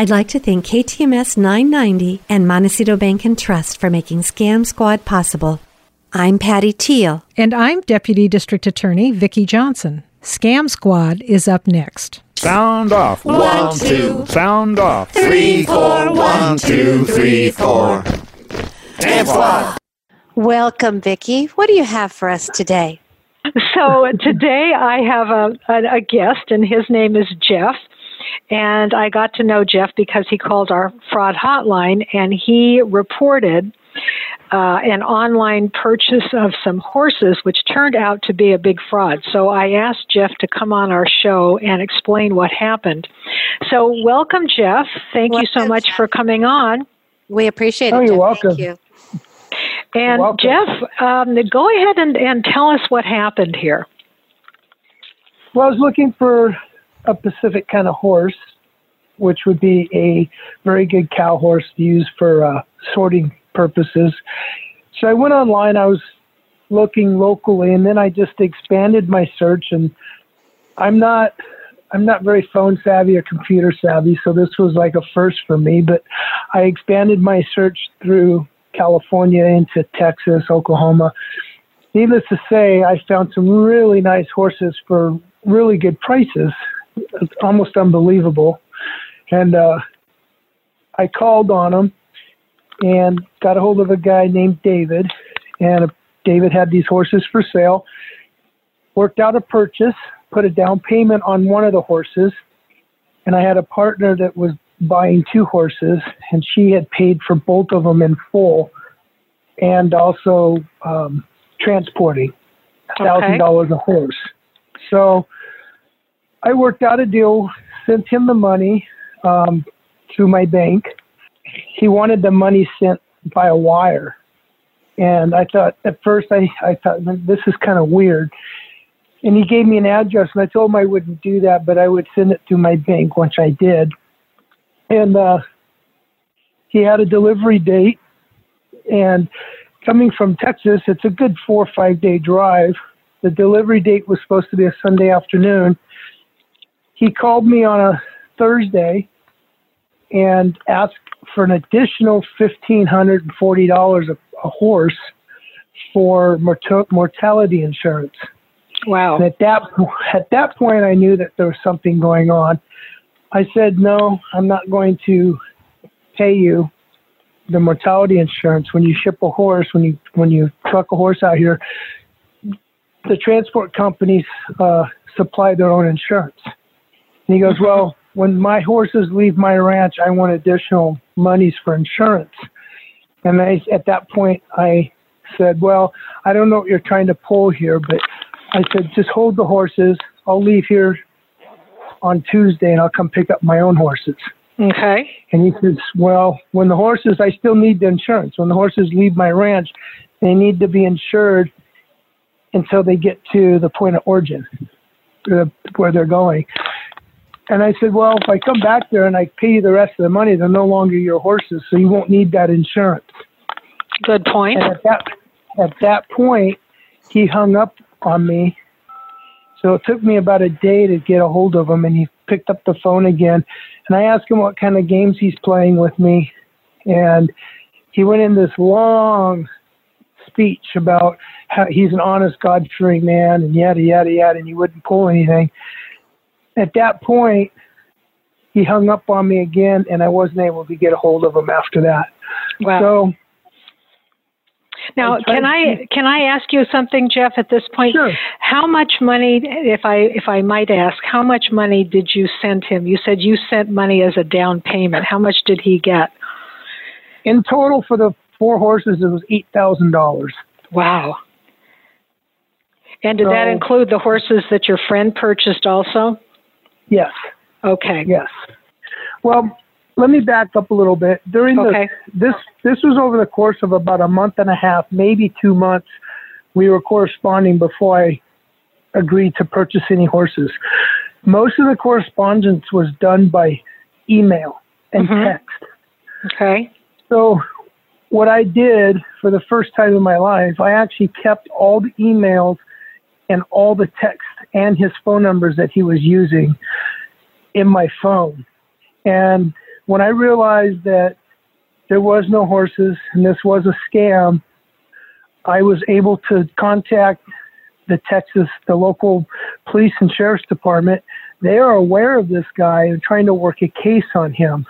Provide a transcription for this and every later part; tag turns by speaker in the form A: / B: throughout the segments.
A: I'd like to thank KTMS 990 and Montecito Bank and Trust for making Scam Squad possible. I'm Patty Teal.
B: And I'm Deputy District Attorney Vicki Johnson. Scam Squad is up next.
C: Sound off.
D: One, two.
C: Sound off.
D: Three, four. One, two, three, four. Scam Squad.
A: Welcome, Vicki. What do you have for us today?
E: So today I have a, a, a guest, and his name is Jeff. And I got to know Jeff because he called our fraud hotline and he reported uh, an online purchase of some horses, which turned out to be a big fraud. So I asked Jeff to come on our show and explain what happened. So, welcome, Jeff. Thank
A: Welcome,
E: you so much
A: Jeff.
E: for coming on.
A: We appreciate it.
F: Oh, you're
A: Jeff.
F: welcome.
A: Thank you.
E: And
F: welcome.
E: Jeff, um, go ahead and, and tell us what happened here.
F: Well, I was looking for a Pacific kind of horse, which would be a very good cow horse to use for uh, sorting purposes. So I went online. I was looking locally, and then I just expanded my search. And I'm not, I'm not very phone savvy or computer savvy, so this was like a first for me. But I expanded my search through California into Texas, Oklahoma. Needless to say, I found some really nice horses for really good prices. It's almost unbelievable. And uh, I called on him and got a hold of a guy named David. And David had these horses for sale. Worked out a purchase, put a down payment on one of the horses. And I had a partner that was buying two horses, and she had paid for both of them in full and also um, transporting thousand dollars a horse. So I worked out a deal, sent him the money um, through my bank. He wanted the money sent by a wire. And I thought, at first, I, I thought, this is kind of weird. And he gave me an address, and I told him I wouldn't do that, but I would send it through my bank, which I did. And uh, he had a delivery date. And coming from Texas, it's a good four or five day drive. The delivery date was supposed to be a Sunday afternoon. He called me on a Thursday and asked for an additional fifteen hundred and forty dollars a a horse for mort- mortality insurance.
E: Wow.
F: And at that at that point, I knew that there was something going on. I said, "No, I'm not going to pay you the mortality insurance when you ship a horse. When you when you truck a horse out here, the transport companies uh, supply their own insurance." And he goes, "Well, when my horses leave my ranch, I want additional monies for insurance." And I, at that point, I said, "Well, I don't know what you're trying to pull here, but I said just hold the horses. I'll leave here on Tuesday, and I'll come pick up my own horses."
E: Okay.
F: And he says, "Well, when the horses, I still need the insurance. When the horses leave my ranch, they need to be insured until they get to the point of origin, uh, where they're going." And I said, "Well, if I come back there and I pay you the rest of the money, they're no longer your horses, so you won't need that insurance."
E: Good point.
F: And at that at that point, he hung up on me. So it took me about a day to get a hold of him, and he picked up the phone again. And I asked him what kind of games he's playing with me, and he went in this long speech about how he's an honest, God-fearing man, and yada yada yada, and he wouldn't pull anything. At that point, he hung up on me again, and I wasn't able to get a hold of him after that.
E: Wow.
F: So
E: Now, can I can I ask you something, Jeff? At this point,
F: Sure.
E: how much money, if I if I might ask, how much money did you send him? You said you sent money as a down payment. How much did he get?
F: in total for the four horses, it was eight thousand dollars.
E: Wow. And did that include the horses that your friend purchased also?
F: Yes,
E: Okay.
F: yes. Well, let me back up a little bit. During
E: Okay.
F: the this this was over the course of about a month and a half, maybe two months. We were corresponding before I agreed to purchase any horses. Most of the correspondence was done by email and
E: Mhm.
F: text.
E: Okay.
F: So, what I did for the first time in my life, I actually kept all the emails and all the text and his phone numbers that he was using in my phone. And when I realized that there was no horses and this was a scam, I was able to contact the Texas, the local police and sheriff's department. They are aware of this guy and trying to work a case on him.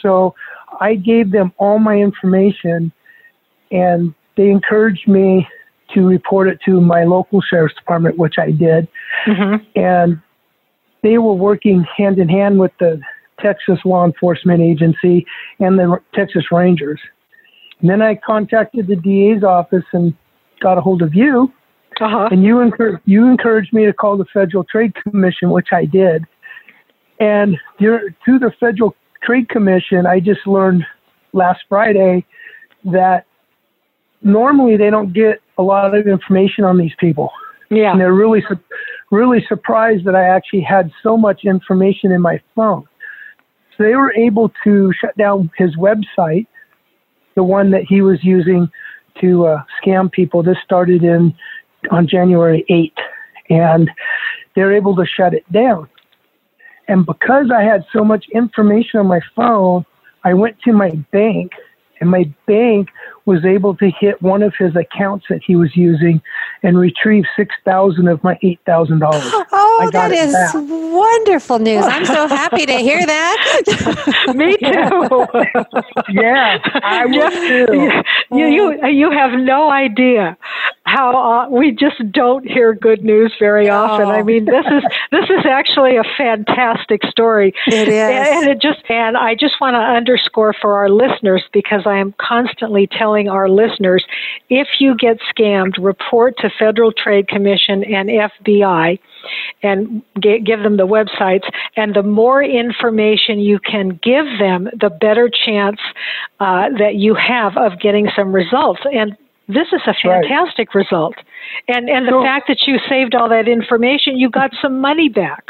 F: So I gave them all my information and they encouraged me to report it to my local sheriff's department, which I did. Mm-hmm. And they were working hand in hand with the Texas Law Enforcement Agency and the Texas Rangers. And then I contacted the DA's office and got a hold of you. Uh-huh. And you, encouraged you encouraged me to call the Federal Trade Commission, which I did. And through the Federal Trade Commission, I just learned last Friday that normally they don't get a lot of information on these people.
E: Yeah.
F: And they're really, really surprised that I actually had so much information in my phone. So they were able to shut down his website, the one that he was using to uh, scam people. This started in on January 8th, and they're able to shut it down. And because I had so much information on my phone, I went to my bank, and my bank was able to hit one of his accounts that he was using and retrieve six thousand of my eight thousand dollars.
A: Oh, that is back. wonderful news! I'm so happy to hear that.
E: Me too.
F: yeah, I will too.
E: You, you you have no idea how uh, we just don't hear good news very often. I mean, this is this is actually a fantastic story.
A: It is,
E: and it just and I just want to underscore for our listeners because I am constantly telling our listeners, if you get scammed, report to Federal Trade Commission and FBI, and get, give them the websites. And the more information you can give them, the better chance uh, that you have of getting some results. And this is a fantastic right. result. And and the so, fact that you saved all that information, you got some money back.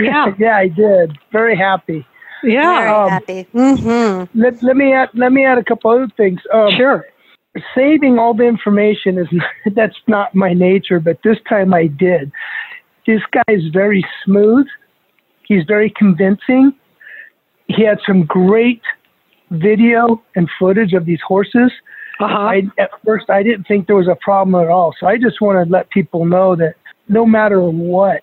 E: Yeah.
F: yeah, I did. Very happy.
E: Yeah.
A: Very um, happy. Mm-hmm.
F: Let, let me add let me add a couple other things.
E: Um, sure.
F: Saving all the information is that's not my nature, but this time I did. This guy is very smooth. He's very convincing. He had some great video and footage of these horses uh-huh. I, at first, I didn't think there was a problem at all. So I just want to let people know that no matter what,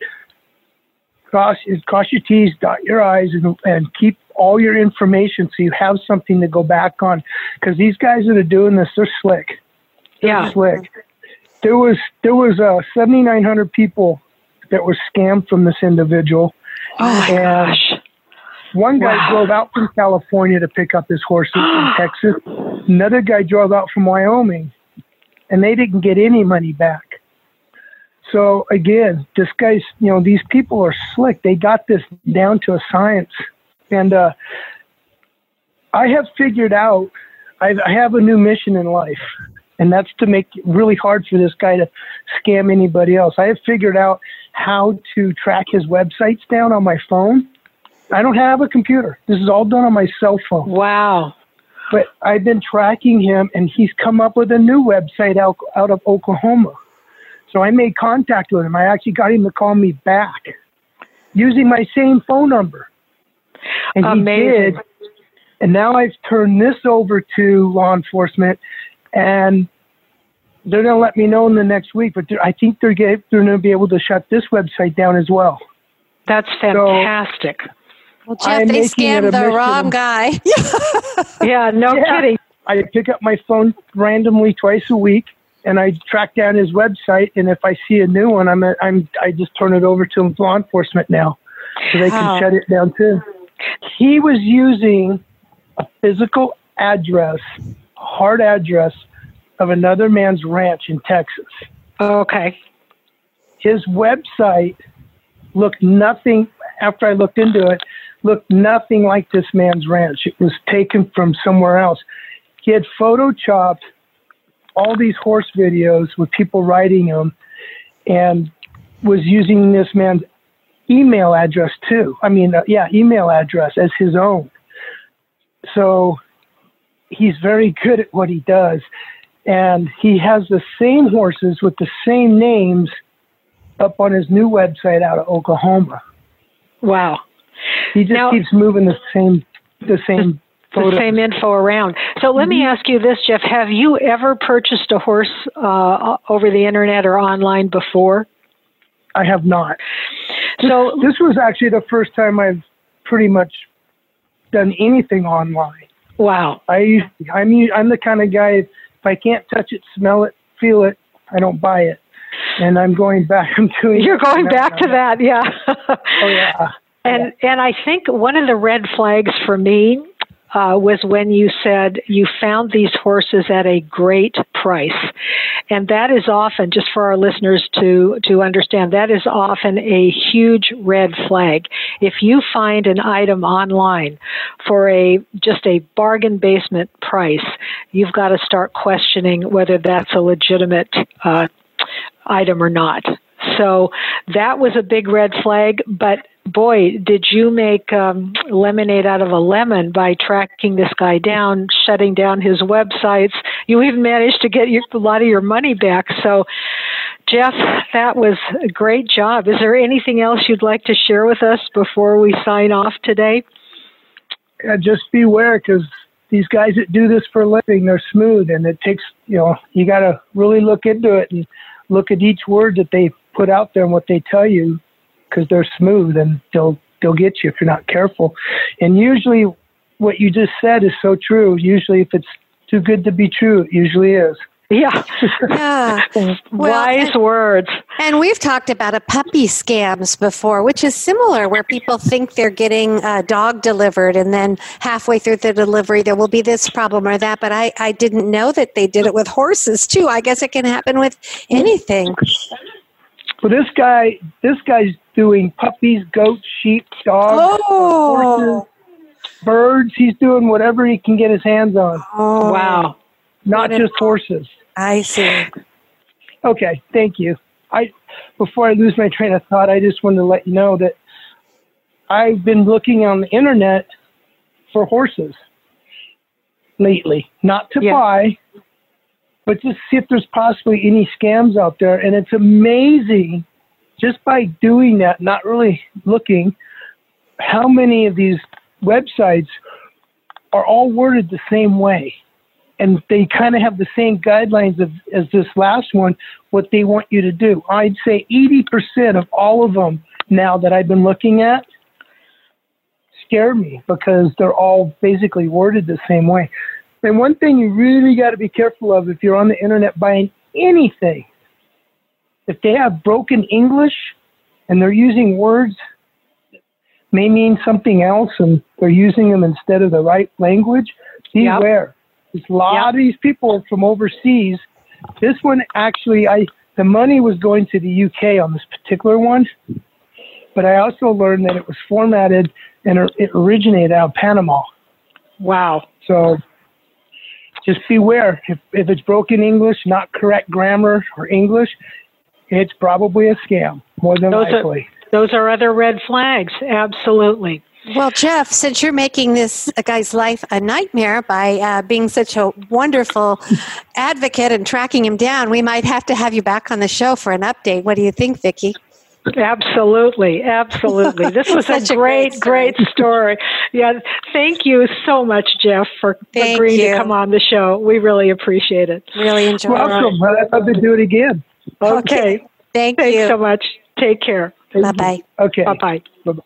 F: cross, cross your T's, dot your I's, and, and keep all your information so you have something to go back on. Because these guys that are doing this, they're slick. They're
E: yeah.
F: slick. There was there was uh, 7,900 people that were scammed from this individual.
E: Oh my and gosh.
F: One guy wow. drove out from California to pick up his horses in Texas. Another guy drove out from Wyoming, and they didn't get any money back. So again, this guy's, you know, these people are slick. They got this down to a science, and uh, I have figured out. I've, I have a new mission in life, and that's to make it really hard for this guy to scam anybody else. I have figured out how to track his websites down on my phone I don't have a computer. This is all done on my cell phone.
E: Wow.
F: But I've been tracking him, and he's come up with a new website out, out of Oklahoma. So I made contact with him. I actually got him to call me back using my same phone number. And
E: Amazing.
F: he did. And now I've turned this over to law enforcement, and they're going to let me know in the next week. But I think they're, they're going to be able to shut this website down as well.
E: That's fantastic. So,
A: well, Jeff, they scammed the wrong guy.
E: yeah, no yeah. kidding.
F: I pick up my phone randomly twice a week, and I track down his website. And if I see a new one, I'm a, I'm I just turn it over to law enforcement now, so they can shut it down too. He was using a physical address, hard address of another man's ranch in Texas.
E: Oh, okay.
F: His website looked nothing after I looked into it looked nothing like this man's ranch. It was taken from somewhere else. He had photoshopped all these horse videos with people riding them and was using this man's email address too. I mean, uh, yeah, email address as his own. So he's very good at what he does. And he has the same horses with the same names up on his new website out of Oklahoma.
E: Wow.
F: He just
E: Now-
F: keeps moving the same the same
E: the
F: photos.
E: same info around. So let me ask you this, Jeff: Have you ever purchased a horse uh, over the internet or online before?
F: I have not.
E: So
F: This was actually the first time I've pretty much done anything online.
E: wow,
F: I I'm I'm the kind of guy if I can't touch it, smell it, feel it, I don't buy it. And I'm going back. I'm doing.
E: you're going back to that, yeah.
F: Oh yeah.
E: And and I think one of the red flags for me uh, was when you said you found these horses at a great price, and that is often just for our listeners to to understand that is often a huge red flag. If you find an item online for a just a bargain basement price, you've got to start questioning whether that's a legitimate uh, item or not. So that was a big red flag, but boy, did you make um, lemonade out of a lemon by tracking this guy down, shutting down his websites. You even managed to get your, a lot of your money back. So, Jeff, that was a great job. Is there anything else you'd like to share with us before we sign off today?
F: yeah, just beware because these guys that do this for a living, they're smooth, and it takes you know you got to really look into it and look at each word that they put out there and what they tell you because they're smooth and they'll they'll get you if you're not careful. And usually, what you just said is so true. Usually, if it's too good to be true, it usually is.
E: Yeah,
C: Yeah. Well,
E: wise
C: and-
E: words.
C: And we've talked about a puppy scams before, which is similar, where people think they're getting a dog delivered, and then halfway through the delivery, there will be this problem or that. But I, I didn't know that they did it with horses too. I guess it can happen with anything.
F: Well, this guy, this guy's doing puppies, goats, sheep, dogs,
C: Oh,
F: horses, birds. He's doing whatever he can get his hands on,
C: oh
E: Wow.
F: not
C: What an-
F: just horses.
C: I see.
F: Okay, thank you. I before I lose my train of thought, I just wanted to let you know that I've been looking on the internet for horses lately, not to
E: Yeah.
F: buy, but just see if there's possibly any scams out there. And it's amazing just by doing that, not really looking, how many of these websites are all worded the same way. And they kind of have the same guidelines of, as this last one, what they want you to do. I'd say 80% of all of them now that I've been looking at scare me because they're all basically worded the same way. And one thing you really got to be careful of if you're on the internet buying anything, if they have broken English and they're using words that may mean something else and they're using them instead of the right language, beware. There's a lot of these people from overseas. This one actually, I the money was going to the UK on this particular one, but I also learned that it was formatted and it originated out of Panama.
E: Wow.
F: So just beware. If, if it's broken English, not correct grammar or English, it's probably a scam, more than
E: Those are-
F: likely.
E: Those are other red flags. Absolutely.
C: Well, Jeff, since you're making this guy's life a nightmare by uh, being such a wonderful advocate and tracking him down, we might have to have you back on the show for an update. What do you think, Vicki?
E: Absolutely, absolutely. This was
C: Such
E: a
C: a great
E: great, great story. Yeah, thank you so much, Jeff, for
C: Thank
E: agreeing
C: you.
E: to come on the show. We really appreciate it.
C: Really enjoy
F: Welcome. I'd love to do it again.
E: Okay,
C: Thank
E: thanks
C: you.
E: so much. Take care.
C: Bye bye.
F: Okay.
E: Bye bye.
F: Bye-bye.